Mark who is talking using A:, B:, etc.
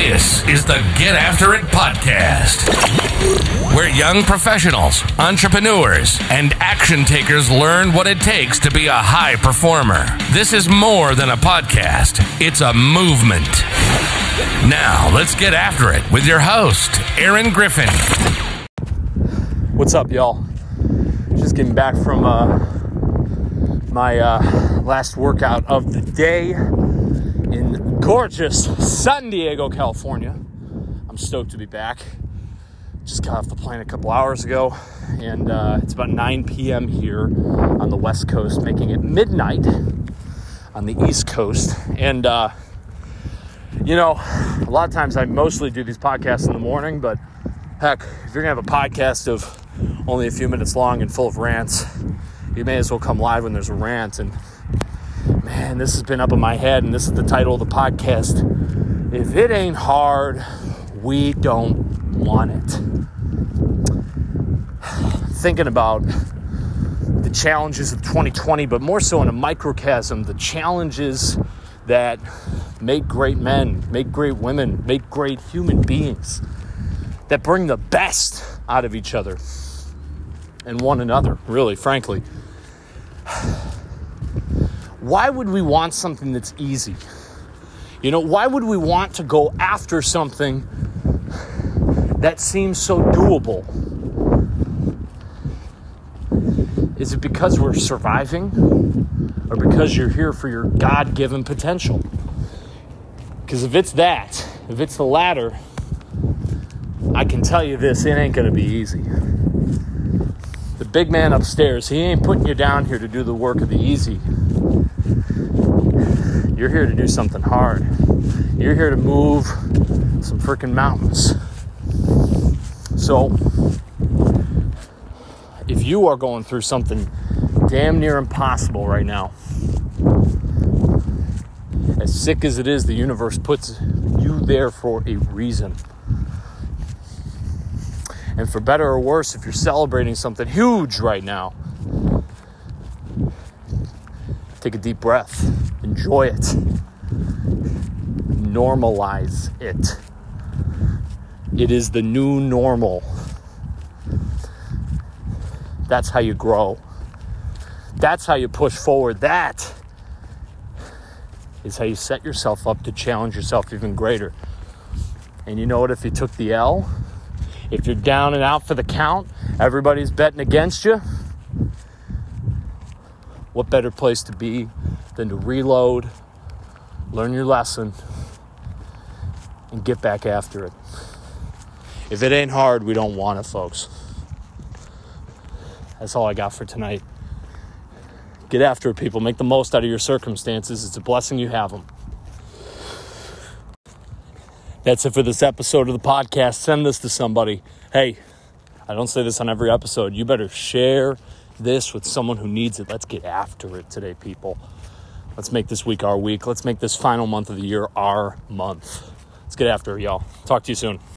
A: This is the Get After It podcast, where young professionals, entrepreneurs, and action takers learn what it takes to be a high performer. This is more than a podcast, it's a movement. Now, let's get after it with your host, Aaron Griffin.
B: What's up, y'all? Just getting back from uh, my uh, last workout of the day in gorgeous San Diego, California. I'm stoked to be back. Just got off the plane a couple hours ago, and uh, it's about 9 p.m. here on the West Coast, making it midnight on the East Coast. And, uh, you know, a lot of times I mostly do these podcasts in the morning, but heck, if you're gonna have a podcast of only a few minutes long and full of rants, you may as well come live when there's a rant. And man, this has been up in my head, and this is the title of the podcast. If it ain't hard, we don't want it. Thinking about the challenges of 2020, but more so in a microcosm, the challenges that make great men, make great women, make great human beings, that bring the best out of each other and one another, really, frankly. Why would we want something that's easy? You know, why would we want to go after something that seems so doable? Is it because we're surviving or because you're here for your God given potential? Because if it's that, if it's the latter, I can tell you this it ain't going to be easy. The big man upstairs, he ain't putting you down here to do the work of the easy. You're here to do something hard. You're here to move some freaking mountains. So, if you are going through something damn near impossible right now, as sick as it is, the universe puts you there for a reason. And for better or worse, if you're celebrating something huge right now, take a deep breath, enjoy it, normalize it. It is the new normal. That's how you grow. That's how you push forward. That is how you set yourself up to challenge yourself even greater. And you know what? If you took the L, if you're down and out for the count, everybody's betting against you. What better place to be than to reload, learn your lesson, and get back after it? If it ain't hard, we don't want it, folks. That's all I got for tonight. Get after it, people. Make the most out of your circumstances. It's a blessing you have them. That's it for this episode of the podcast. Send this to somebody. Hey, I don't say this on every episode. You better share this with someone who needs it. Let's get after it today, people. Let's make this week our week. Let's make this final month of the year our month. Let's get after it, y'all. Talk to you soon.